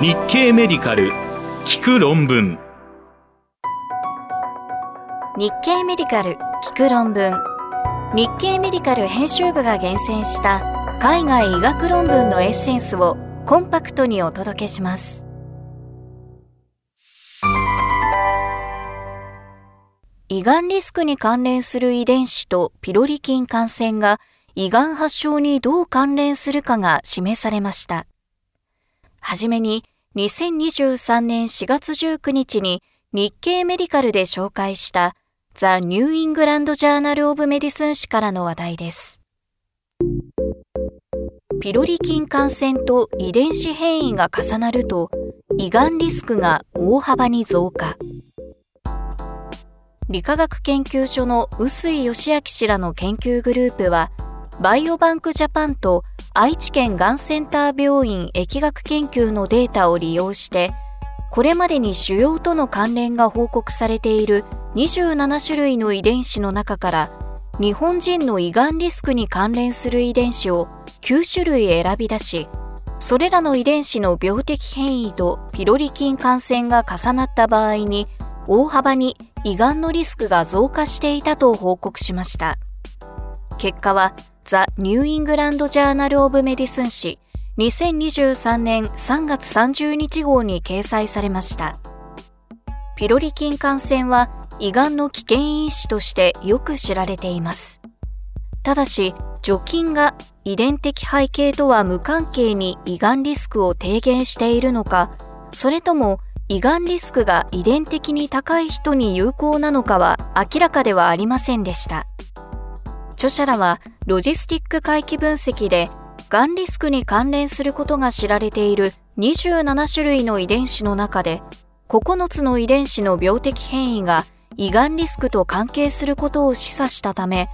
日経メディカル。聞く論文。日経メディカル聞く論文。日経メディカル編集部が厳選した海外医学論文のエッセンスをコンパクトにお届けします。胃がんリスクに関連する遺伝子とピロリ菌感染が胃がん発症にどう関連するかが示されました。はじめに2023年4月19日に日経メディカルで紹介したザ・ニューイングランド・ジャーナル・オブ・メディスン誌からの話題です。ピロリ菌感染と遺伝子変異が重なると胃がんリスクが大幅に増加。理化学研究所の臼井義明氏らの研究グループは、バイオバンクジャパンと愛知県がんセンター病院疫学研究のデータを利用して、これまでに腫瘍との関連が報告されている27種類の遺伝子の中から、日本人の胃がんリスクに関連する遺伝子を9種類選び出し、それらの遺伝子の病的変異とピロリ菌感染が重なった場合に、大幅に胃がんのリスクが増加していたと報告しました。結果は、ザ・ニューイングランド・ジャーナル・オブ・メディスン誌2023年3月30日号に掲載されました。ピロリ菌感染は胃がんの危険因子としてよく知られています。ただし、除菌が遺伝的背景とは無関係に胃がんリスクを低減しているのか、それとも胃がんリスクが遺伝的に高い人に有効なのかは明らかではありませんでした。著者らはロジスティック回帰分析でがんリスクに関連することが知られている27種類の遺伝子の中で9つの遺伝子の病的変異が胃がんリスクと関係することを示唆したため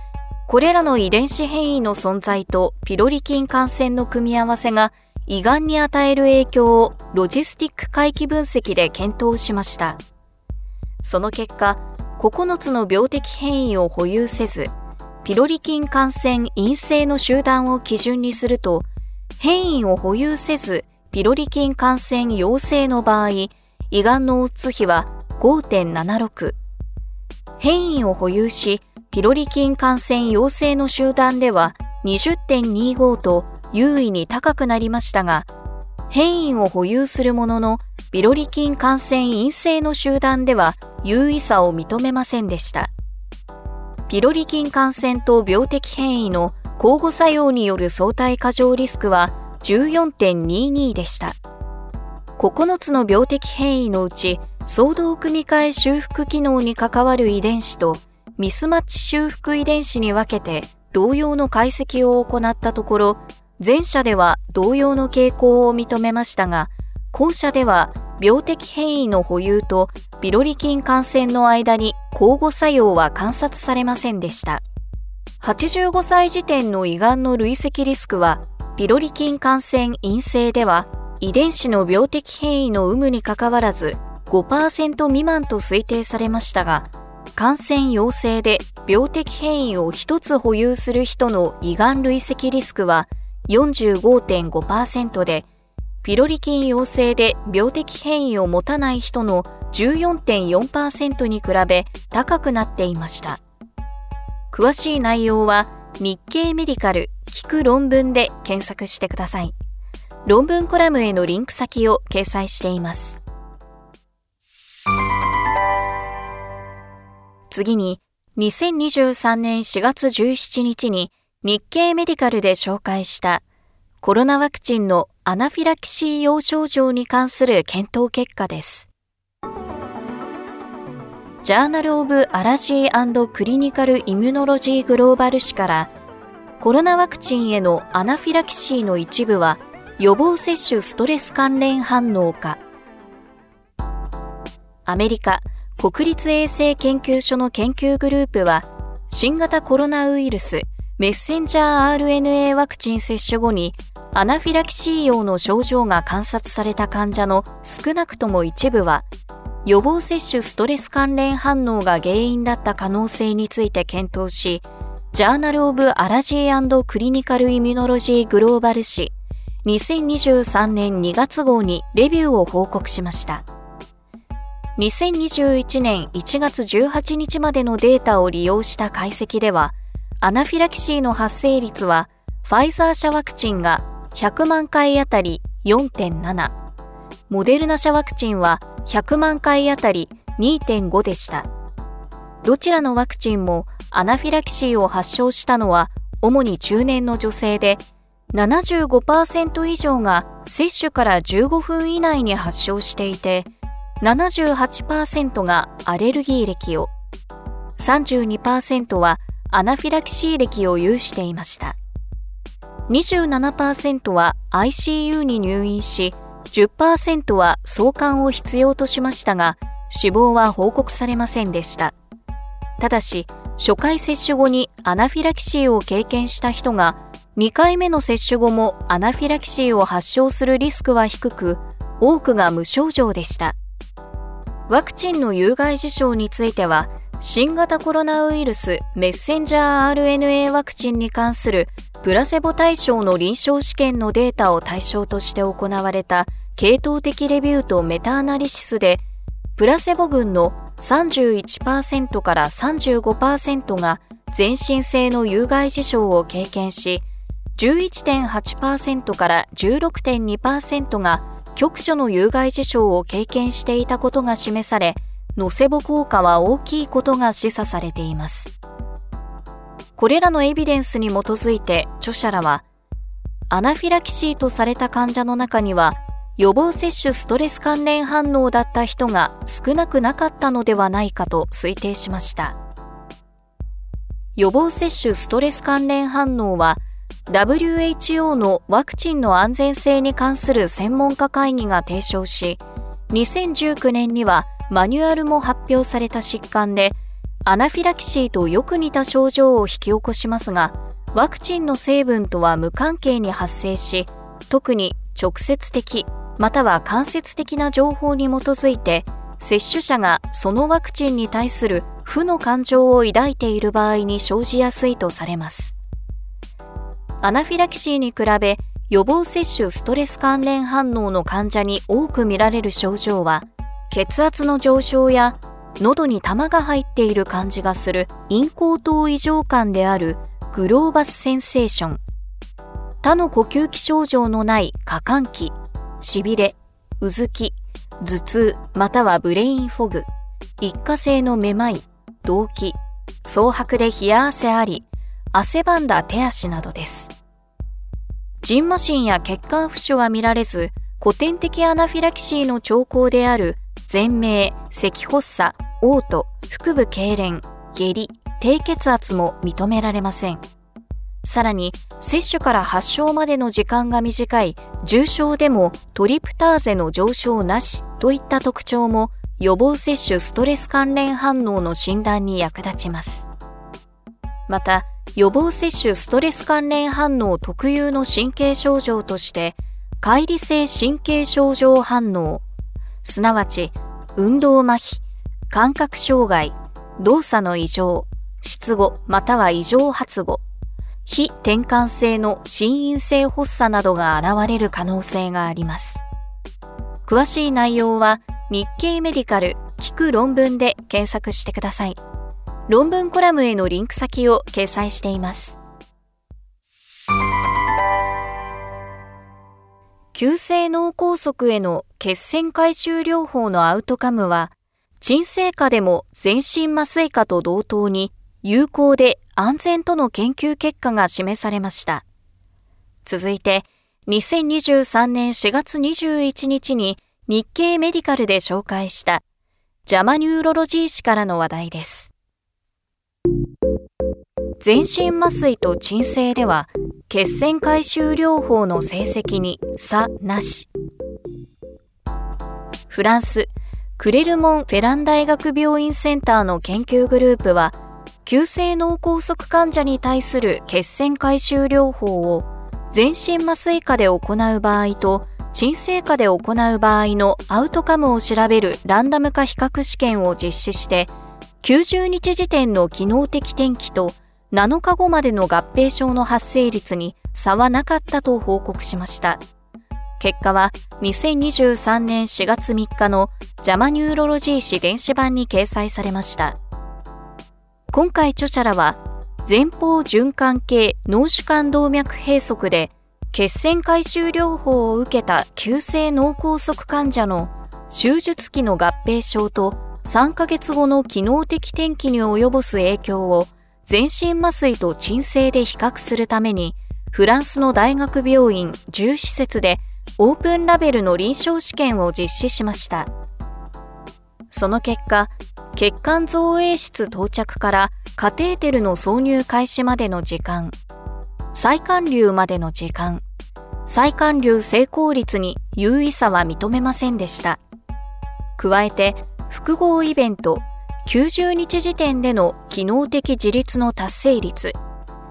これらの遺伝子変異の存在とピロリ菌感染の組み合わせが胃がんに与える影響をロジスティック回帰分析で検討しました。その結果、9つの病的変異を保有せず、ピロリ菌感染陰性の集団を基準にすると、変異を保有せず、ピロリ菌感染陽性の場合、胃がんのオッズ比は5.76。変異を保有し、ピロリ菌感染陽性の集団では20.25と優位に高くなりましたが、変異を保有するものの、ビロリ菌感染陰性の集団では優位さを認めませんでした。ピロリ菌感染と病的変異の交互作用による相対過剰リスクは14.22でした。9つの病的変異のうち、相動組み換え修復機能に関わる遺伝子とミスマッチ修復遺伝子に分けて同様の解析を行ったところ、前者では同様の傾向を認めましたが、後者では病的変異の保有とピロリ菌感染の間に交互作用は観察されませんでした。85歳時点の胃がんの累積リスクは、ピロリ菌感染陰性では遺伝子の病的変異の有無にかかわらず5%未満と推定されましたが、感染陽性で病的変異を1つ保有する人の胃がん累積リスクは45.5%で、ピロリ菌陽性で病的変異を持たない人の14.4%に比べ高くなっていました。詳しい内容は日経メディカル聞く論文で検索してください。論文コラムへのリンク先を掲載しています。次に、2023年4月17日に日経メディカルで紹介したコロナワクチンのアナフィラキシー様症状に関する検討結果です。ジャーナル・オブ・アラジークリニカル・イミュノロジー・グローバル誌からコロナワクチンへのアナフィラキシーの一部は予防接種ストレス関連反応かアメリカ国立衛生研究所の研究グループは新型コロナウイルスメッセンジャー RNA ワクチン接種後にアナフィラキシー用の症状が観察された患者の少なくとも一部は予防接種ストレス関連反応が原因だった可能性について検討しジャーナル・オブ・アラジークリニカル・イミュノロジー・グローバル誌2023年2月号にレビューを報告しました。2021年1月18日までのデータを利用した解析では、アナフィラキシーの発生率は、ファイザー社ワクチンが100万回あたり4.7、モデルナ社ワクチンは100万回あたり2.5でした。どちらのワクチンもアナフィラキシーを発症したのは主に中年の女性で75%以上が接種から15分以内に発症していて、78%がアレルギー歴を、32%はアナフィラキシー歴を有していました。27%は ICU に入院し、10%は挿管を必要としましたが、死亡は報告されませんでした。ただし、初回接種後にアナフィラキシーを経験した人が2回目の接種後もアナフィラキシーを発症するリスクは低く、多くが無症状でした。ワクチンの有害事象については、新型コロナウイルスメッセンジャー RNA ワクチンに関するプラセボ対象の臨床試験のデータを対象として行われた系統的レビューとメタアナリシスで、プラセボ群の31%から35%が全身性の有害事象を経験し、11.8%から16.2%が局所の有害事象を経験していたことが示され、ノセボ効果は大きいことが示唆されています。これらのエビデンスに基づいて著者らは、アナフィラキシーとされた患者の中には、予防接種ストレス関連反応だった人が少なくなかったのではないかと推定しました。予防接種ストレス関連反応は WHO のワクチンの安全性に関する専門家会議が提唱し、2019年にはマニュアルも発表された疾患で、アナフィラキシーとよく似た症状を引き起こしますが、ワクチンの成分とは無関係に発生し、特に直接的または間接的な情報に基づいて、接種者がそのワクチンに対する負の感情を抱いている場合に生じやすいとされます。アナフィラキシーに比べ予防接種ストレス関連反応の患者に多く見られる症状は血圧の上昇や喉に玉が入っている感じがする咽喉頭異常感であるグローバスセンセーション。他の呼吸器症状のない過換気。しびれうずき頭痛またはブレインフォグ。一過性のめまい動悸。蒼白で冷や汗あり汗ばんだ手足などです。ジンマシンや血管浮腫は見られず、古典的アナフィラキシーの兆候である喘鳴、咳発作、嘔吐、腹部痙攣、下痢、低血圧も認められません。さらに、接種から発症までの時間が短い重症でもトリプターゼの上昇なしといった特徴も予防接種ストレス関連反応の診断に役立ちます。また、予防接種ストレス関連反応特有の神経症状として、乖離性神経症状反応、すなわち運動麻痺、感覚障害、動作の異常、失語または異常発語、非転換性の心因性発作などが現れる可能性があります。詳しい内容は日経メディカル聞く論文で検索してください。論文コラムへのリンク先を掲載しています。急性脳梗塞への血栓回収療法のアウトカムは、鎮静下でも全身麻酔科と同等に有効で安全との研究結果が示されました。続いて、2023年4月21日に日経メディカルで紹介したジャマニューロロジー誌からの話題です。全身麻酔と鎮静では血栓回収療法の成績に差なし。フランス、クレルモン・フェラン大学病院センターの研究グループは、急性脳梗塞患者に対する血栓回収療法を全身麻酔下で行う場合と鎮静下で行う場合のアウトカムを調べるランダム化比較試験を実施して90日時点の機能的転機と7日後までの合併症の発生率に差はなかったと報告しました。結果は2023年4月3日のジャマニューロロジー誌電子版に掲載されました。今回著者らは前方循環系脳主管動脈閉塞で血栓回収療法を受けた急性脳梗塞患者の手術期の合併症と3ヶ月後の機能的転機に及ぼす影響を全身麻酔と鎮静で比較するためにフランスの大学病院10施設でオープンラベルの臨床試験を実施しました。その結果、血管造影室到着からカテーテルの挿入開始までの時間、再管流までの時間、再管流成功率に優位さは認めませんでした。加えて、複合イベント、90日時点での機能的自立の達成率、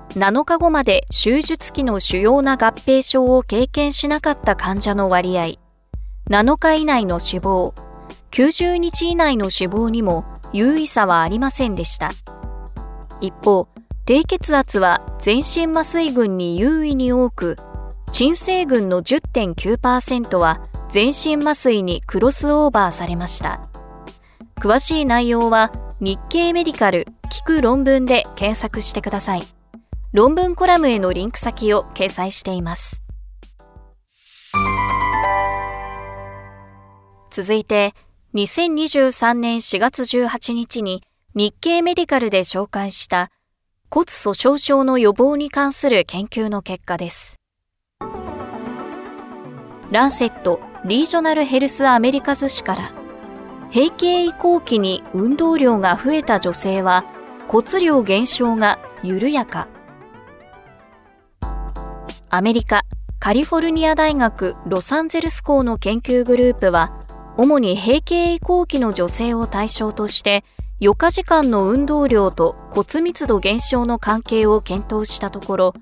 7日後まで手術期の主要な合併症を経験しなかった患者の割合、7日以内の死亡、90日以内の死亡にも優位差はありませんでした。一方、低血圧は全身麻酔群に優位に多く、鎮静群の10.9%は全身麻酔にクロスオーバーされました。詳しい内容は日経メディカル聞く論文で検索してください。論文コラムへのリンク先を掲載しています。続いて、2023年4月18日に日経メディカルで紹介した骨粗鬆症の予防に関する研究の結果です。ランセット・リージョナル・ヘルス・アメリカズ誌から閉経移行期に運動量が増えた女性は骨量減少が緩やか。アメリカカリフォルニア大学ロサンゼルス校の研究グループは、主に閉経移行期の女性を対象として、余暇時間の運動量と骨密度減少の関係を検討したところ、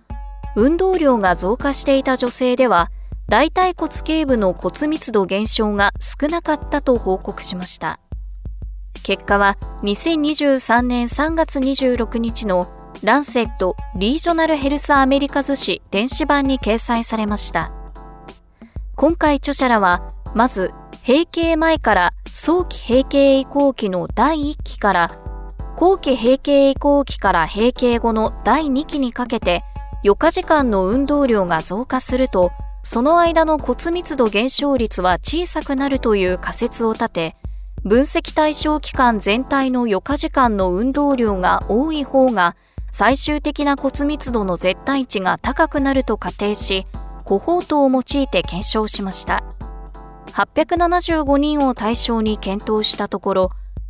運動量が増加していた女性では、大腿骨頸部の骨密度減少が少なかったと報告しました。結果は2023年3月26日のランセット・リージョナル・ヘルス・アメリカズ誌電子版に掲載されました。今回著者らは、まず、閉経前から早期閉経移行期の第1期から、後期閉経移行期から閉経後の第2期にかけて、余暇時間の運動量が増加すると、その間の骨密度減少率は小さくなるという仮説を立て、分析対象期間全体の余暇時間の運動量が多い方が最終的な骨密度の絶対値が高くなると仮定し、コホートを用いて検証しました。875人を対象に検討したところ、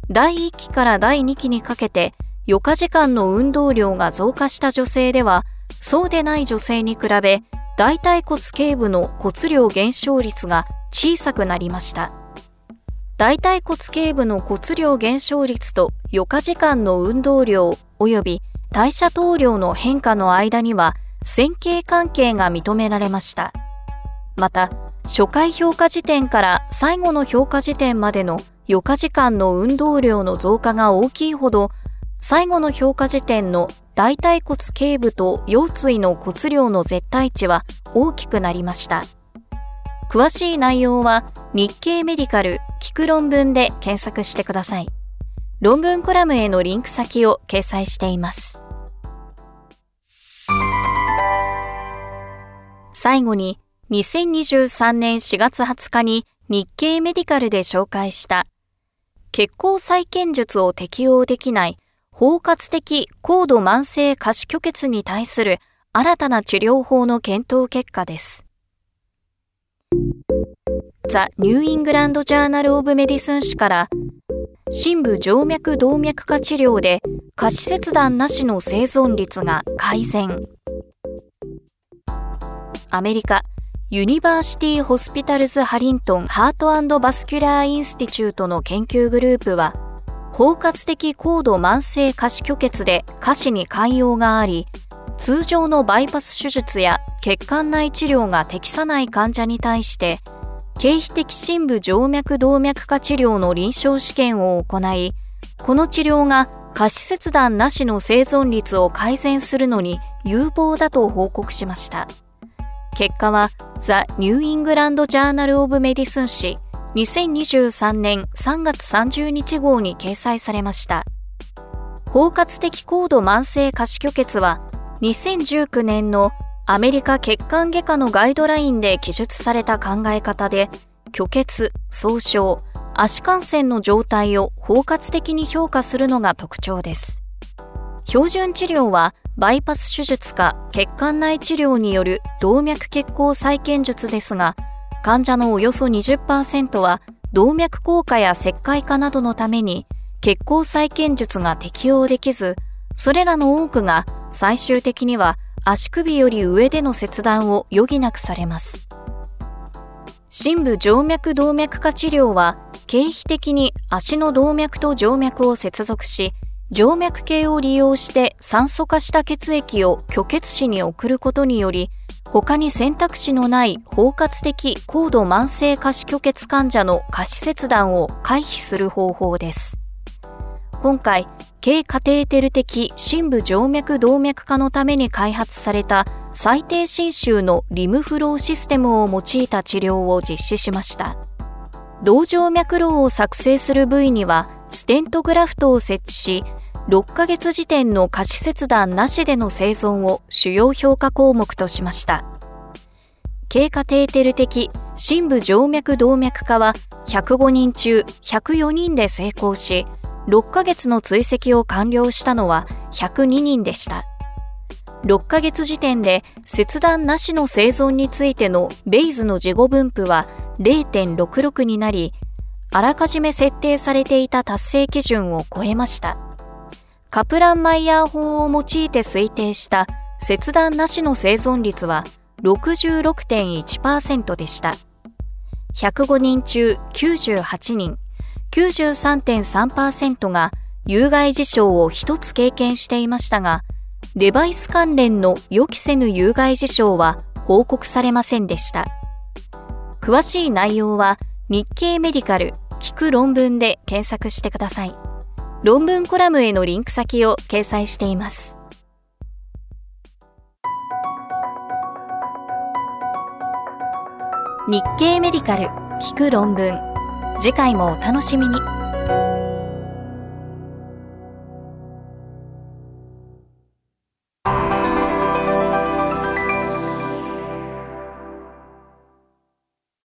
第1期から第2期にかけて余暇時間の運動量が増加した女性では、そうでない女性に比べ、大腿骨頸部の骨量減少率が小さくなりました。大腿骨頸部の骨量減少率と余暇時間の運動量及び代謝投量の変化の間には線形関係が認められました。また、初回評価時点から最後の評価時点までの余暇時間の運動量の増加が大きいほど、最後の評価時点の大腿骨頸部と腰椎の骨量の絶対値は大きくなりました。詳しい内容は日経メディカル聞く論文で検索してください。論文コラムへのリンク先を掲載しています。最後に、2023年4月20日に日経メディカルで紹介した血行再建術を適用できない包括的高度慢性下肢虚血に対する新たな治療法の検討結果です。ザ・ニューイングランド・ジャーナル・オブ・メディスン誌から深部静脈動脈化治療で下肢切断なしの生存率が改善。アメリカユニバーシティ・ホスピタルズ・ハリントン・ハートバスキュラー・インスティチュートの研究グループは包括的高度慢性下肢虚血で下肢に潰瘍があり通常のバイパス手術や血管内治療が適さない患者に対して経皮的深部静脈動脈化治療の臨床試験を行い、この治療が下肢切断なしの生存率を改善するのに有望だと報告しました。結果はザ・ニューイングランド・ジャーナル・オブ・メディスン誌2023年3月30日号に掲載されました。包括的高度慢性下肢虚血は2019年のアメリカ血管外科のガイドラインで記述された考え方で虚血、創傷、足感染の状態を包括的に評価するのが特徴です。標準治療はバイパス手術か血管内治療による動脈血行再建術ですが、患者のおよそ20%は動脈硬化や石灰化などのために血行再建術が適用できず、それらの多くが最終的には足首より上での切断を余儀なくされます。深部静脈動脈化治療は経費的に足の動脈と静脈を接続し、静脈系を利用して酸素化した血液を虚血死に送ることにより、他に選択肢のない包括的高度慢性下肢虚血患者の下肢切断を回避する方法です。今回、軽カテーテル的深部静脈動脈化のために開発された最低侵襲のリムフローシステムを用いた治療を実施しました。動静脈炉を作成する部位にはステントグラフトを設置し、6ヶ月時点の下肢切断なしでの生存を主要評価項目としました。経過テーテル的深部静脈動脈化は105人中104人で成功し、6ヶ月の追跡を完了したのは102人でした。6ヶ月時点で切断なしの生存についてのベイズの事後分布は0.66になり、あらかじめ設定されていた達成基準を超えました。カプランマイヤー法を用いて推定した切断なしの生存率は66.1%でした。105人中98人、93.3%が有害事象を1つ経験していましたが、デバイス関連の予期せぬ有害事象は報告されませんでした。詳しい内容は日経メディカル聞く論文で検索してください。論文コラムへのリンク先を掲載しています。日経メディカル聞く論文次回もお楽しみに。